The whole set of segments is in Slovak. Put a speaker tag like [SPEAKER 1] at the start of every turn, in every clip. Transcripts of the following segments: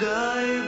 [SPEAKER 1] I.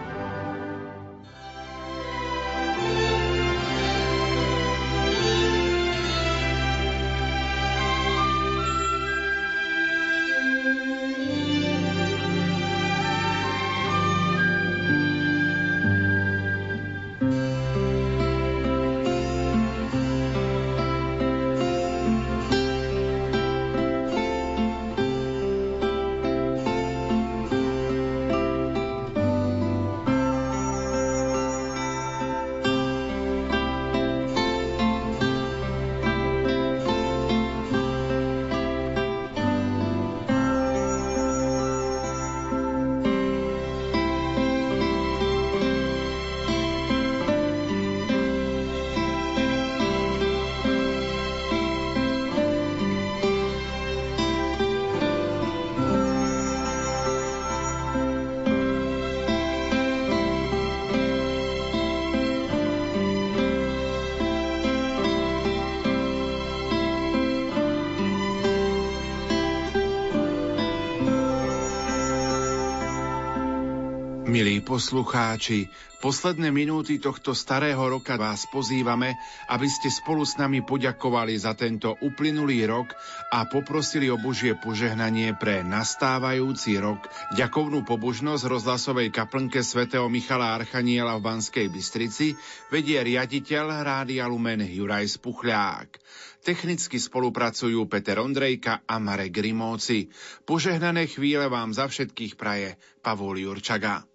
[SPEAKER 2] Poslucháči, posledné minúty tohto starého roka vás pozývame, aby ste spolu s nami poďakovali za tento uplynulý rok a poprosili o Božie požehnanie pre nastávajúci rok. Ďakovnú pobožnosť rozhlasovej kaplnke svätého Michala Archaniela v Banskej Bystrici vedie riaditeľ Rádia Lumen Juraj Spuchľák. Technicky spolupracujú Peter Ondrejka a Marek Grimóci. Požehnané chvíle vám za všetkých praje Pavol Jurčaga.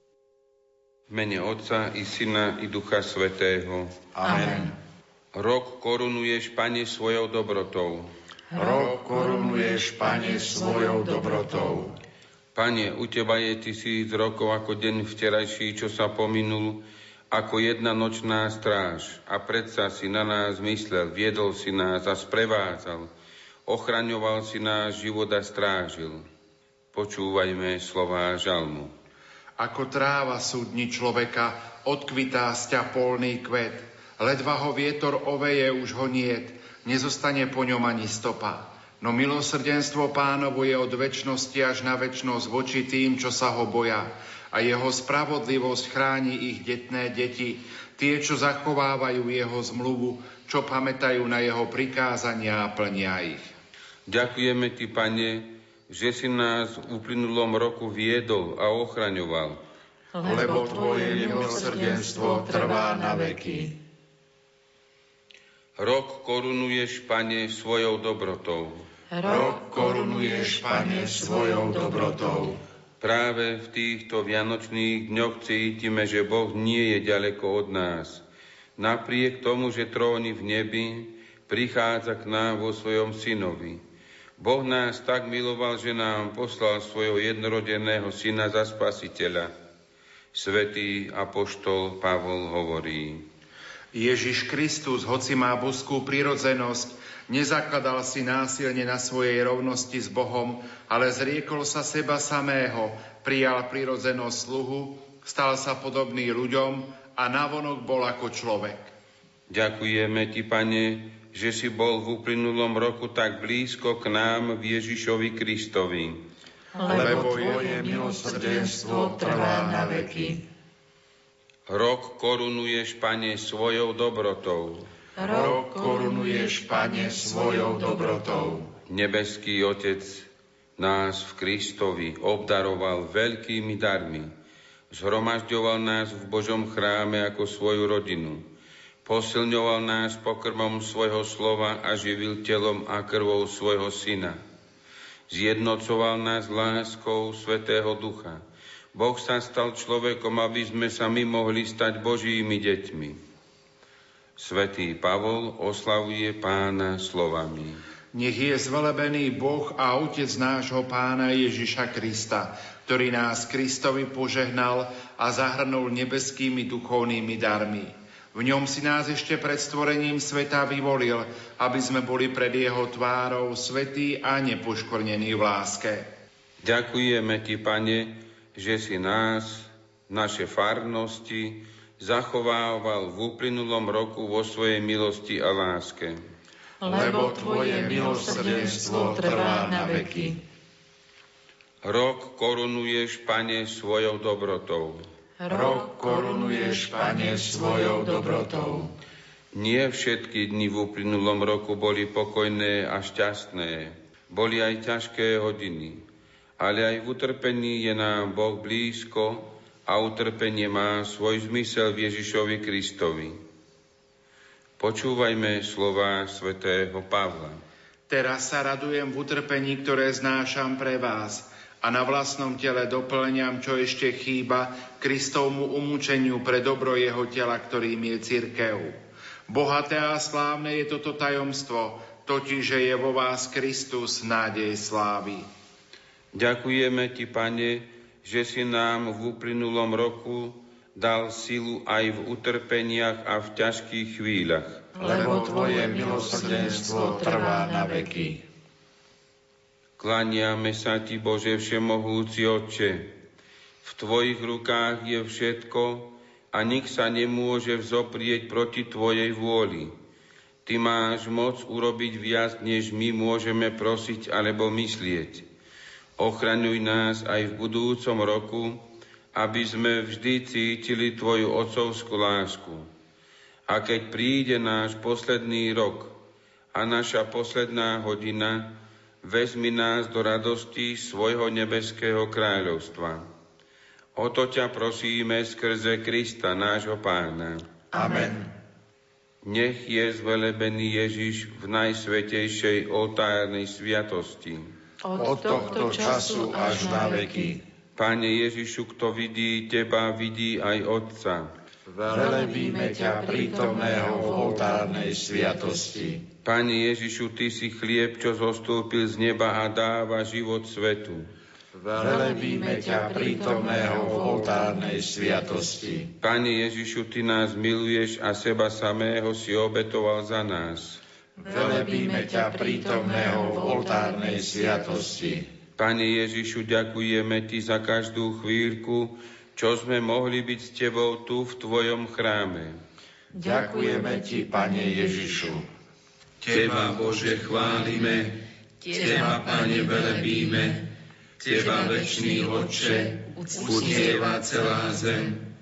[SPEAKER 3] V mene Otca i Syna i Ducha Svetého.
[SPEAKER 4] Amen.
[SPEAKER 3] Rok korunuješ, Pane, svojou dobrotou.
[SPEAKER 4] Rok korunuješ, Pane, svojou dobrotou.
[SPEAKER 3] Pane, u Teba je tisíc rokov ako deň včerajší, čo sa pominul, ako jedna nočná stráž. A predsa si na nás myslel, viedol si nás a sprevádzal. Ochraňoval si náš život a strážil. Počúvajme slová žalmu.
[SPEAKER 2] Ako tráva sú dni človeka, odkvitá sťa polný kvet. Ledva ho vietor oveje, už ho niet, nezostane po ňom ani stopa. No milosrdenstvo pánovo je od väčšnosti až na väčšnosť voči tým, čo sa ho boja. A jeho spravodlivosť chráni ich detné deti, tie, čo zachovávajú jeho zmluvu, čo pamätajú na jeho prikázania a plnia ich.
[SPEAKER 3] Ďakujeme Ti, Pane, že si nás v uplynulom roku viedol a ochraňoval.
[SPEAKER 4] Lebo Tvoje milosrdenstvo trvá na veky.
[SPEAKER 3] Rok korunuješ, Pane, svojou dobrotou.
[SPEAKER 4] Rok korunuješ, Pane, svojou dobrotou.
[SPEAKER 3] Práve v týchto vianočných dňoch cítime, že Boh nie je ďaleko od nás. Napriek tomu, že tróny v nebi, prichádza k nám vo svojom synovi. Boh nás tak miloval, že nám poslal svojho jednorodeného syna za spasiteľa. Svetý apoštol Pavol hovorí.
[SPEAKER 2] Ježiš Kristus, hoci má božskú prirodzenosť, nezakladal si násilne na svojej rovnosti s Bohom, ale zriekol sa seba samého, prijal prirodzenosť sluhu, stal sa podobný ľuďom a navonok bol ako človek.
[SPEAKER 3] Ďakujeme Ti, Pane, že si bol v uplynulom roku tak blízko k nám v Ježišovi Kristovi.
[SPEAKER 4] Lebo Tvoje milosrdenstvo trvá na veky.
[SPEAKER 3] Rok korunuješ, Pane, svojou dobrotou.
[SPEAKER 4] Rok korunuješ, Pane, svojou dobrotou.
[SPEAKER 3] Nebeský Otec nás v Kristovi obdaroval veľkými darmi. Zhromažďoval nás v Božom chráme ako svoju rodinu Posilňoval nás pokrmom svojho slova a živil telom a krvou svojho syna. Zjednocoval nás láskou Svetého Ducha. Boh sa stal človekom, aby sme sa my mohli stať Božími deťmi. Svetý Pavol oslavuje pána slovami.
[SPEAKER 2] Nech je zvelebený Boh a Otec nášho pána Ježiša Krista, ktorý nás Kristovi požehnal a zahrnul nebeskými duchovnými darmi v ňom si nás ešte pred stvorením sveta vyvolil, aby sme boli pred jeho tvárou svetí a nepoškornení v láske.
[SPEAKER 3] Ďakujeme Ti, Pane, že si nás, naše farnosti, zachovával v uplynulom roku vo svojej milosti a láske.
[SPEAKER 4] Lebo Tvoje milosrdenstvo trvá na veky.
[SPEAKER 3] Rok korunuješ, Pane, svojou dobrotou.
[SPEAKER 4] Rok korunuješ, Pane, svojou dobrotou.
[SPEAKER 3] Nie všetky dni v uplynulom roku boli pokojné a šťastné. Boli aj ťažké hodiny. Ale aj v utrpení je nám Boh blízko a utrpenie má svoj zmysel v Ježišovi Kristovi. Počúvajme slova svätého Pavla.
[SPEAKER 2] Teraz sa radujem v utrpení, ktoré znášam pre vás – a na vlastnom tele doplňam, čo ešte chýba Kristovmu umúčeniu pre dobro jeho tela, ktorým je cirkev. Bohaté a slávne je toto tajomstvo, totiž, že je vo vás Kristus, nádej slávy.
[SPEAKER 3] Ďakujeme Ti, Pane, že si nám v uplynulom roku dal silu aj v utrpeniach a v ťažkých chvíľach.
[SPEAKER 4] Lebo Tvoje milosrdenstvo trvá na veky.
[SPEAKER 3] Klaniame sa Ti, Bože Všemohúci Otče. V Tvojich rukách je všetko a nik sa nemôže vzoprieť proti Tvojej vôli. Ty máš moc urobiť viac, než my môžeme prosiť alebo myslieť. Ochraňuj nás aj v budúcom roku
[SPEAKER 5] aby sme vždy cítili Tvoju otcovskú lásku. A keď príde náš posledný rok a naša posledná hodina, vezmi nás do radosti svojho nebeského kráľovstva. O to ťa prosíme skrze Krista, nášho pána.
[SPEAKER 4] Amen.
[SPEAKER 5] Nech je zvelebený Ježiš v najsvetejšej oltárnej sviatosti.
[SPEAKER 4] Od tohto času až na veky.
[SPEAKER 5] Pane Ježišu, kto vidí Teba, vidí aj Otca.
[SPEAKER 4] Velebíme ťa prítomného v oltárnej sviatosti.
[SPEAKER 5] Pane Ježišu, Ty si chlieb, čo zostúpil z neba a dáva život svetu.
[SPEAKER 4] Velebíme ťa prítomného v oltárnej sviatosti.
[SPEAKER 5] Pane Ježišu, Ty nás miluješ a seba samého si obetoval za nás.
[SPEAKER 4] Velebíme ťa prítomného v oltárnej sviatosti.
[SPEAKER 5] Pane Ježišu, ďakujeme Ti za každú chvíľku, čo sme mohli byť s Tebou tu v Tvojom chráme.
[SPEAKER 4] Ďakujeme Ti, Pane Ježišu.
[SPEAKER 3] Teba, Bože, chválime, Teba, Pane, velebíme, Teba, večný Otče, uctieva celá zem.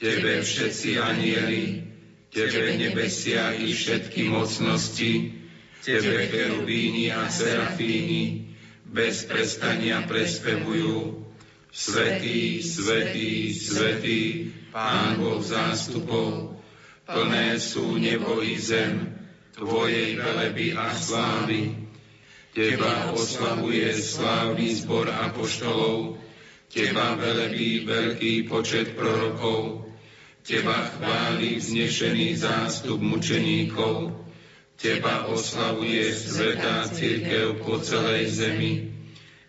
[SPEAKER 3] Tebe všetci anieli, Tebe nebesia i všetky mocnosti, Tebe cherubíni a serafíni, bez prestania prespevujú. Svetý, svetý, svetý, Pán Boh zástupov, plné sú nebo i zem, Tvojej veleby a slávy. Teba oslavuje slávny zbor apoštolov, Teba velebí veľký počet prorokov, Teba chváli vznešený zástup mučeníkov, Teba oslavuje svetá církev po celej zemi,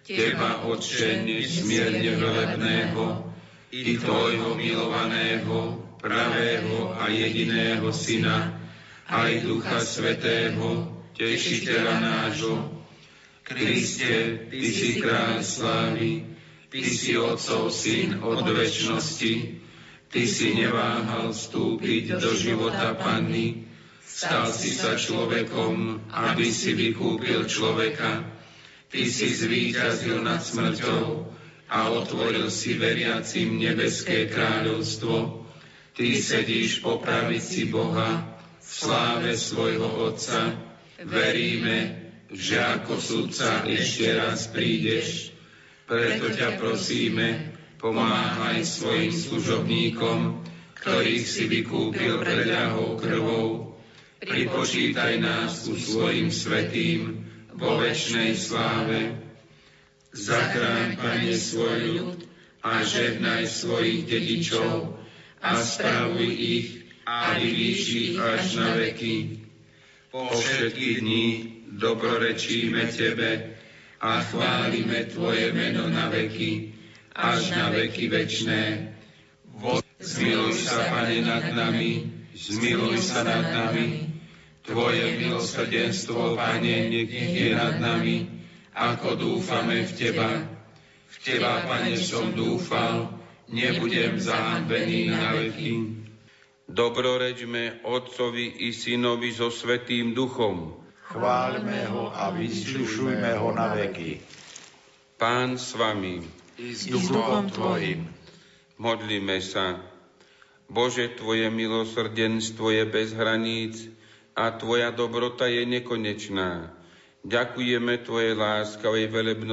[SPEAKER 3] Teba, Otče, nesmierne velebného, i Tvojho milovaného, pravého a jediného Syna, aj Ducha Svetého, Tešiteľa nášho. Kriste, Ty si kráľ slávy, Ty si Otcov Syn od večnosti, Ty si neváhal vstúpiť do života Panny, stal si sa človekom, aby si vykúpil človeka, Ty si zvíťazil nad smrťou a otvoril si veriacim nebeské kráľovstvo. Ty sedíš po pravici Boha v sláve svojho Otca. Veríme, že ako sudca ešte raz prídeš. Preto ťa prosíme, pomáhaj svojim služobníkom, ktorých si vykúpil preľahou krvou. Pripočítaj nás ku svojim svetým, vo večnej sláve. Zachráň, Pane, svoj ľud a žehnaj svojich dedičov a spravuj ich a vyvýš ich až na veky. Po všetky dní dobrorečíme Tebe a chválime Tvoje meno na veky, až na veky večné. Zmiluj sa, Pane, nad nami, zmiluj sa nad nami, Tvoje milosrdenstvo, Pane, nech je nad nami, ako dúfame v Teba. V Teba, Pane, som dúfal, nebudem zahambený na veky.
[SPEAKER 5] Dobrorečme Otcovi i Synovi so Svetým Duchom.
[SPEAKER 4] Chváľme ho a vyšľušujme ho na veky.
[SPEAKER 5] Pán s vami.
[SPEAKER 4] I s duchom Tvojim.
[SPEAKER 5] Modlíme sa. Bože, Tvoje milosrdenstvo je bez hraníc, a Tvoja dobrota je nekonečná. Ďakujeme Tvojej láskavej velebnosti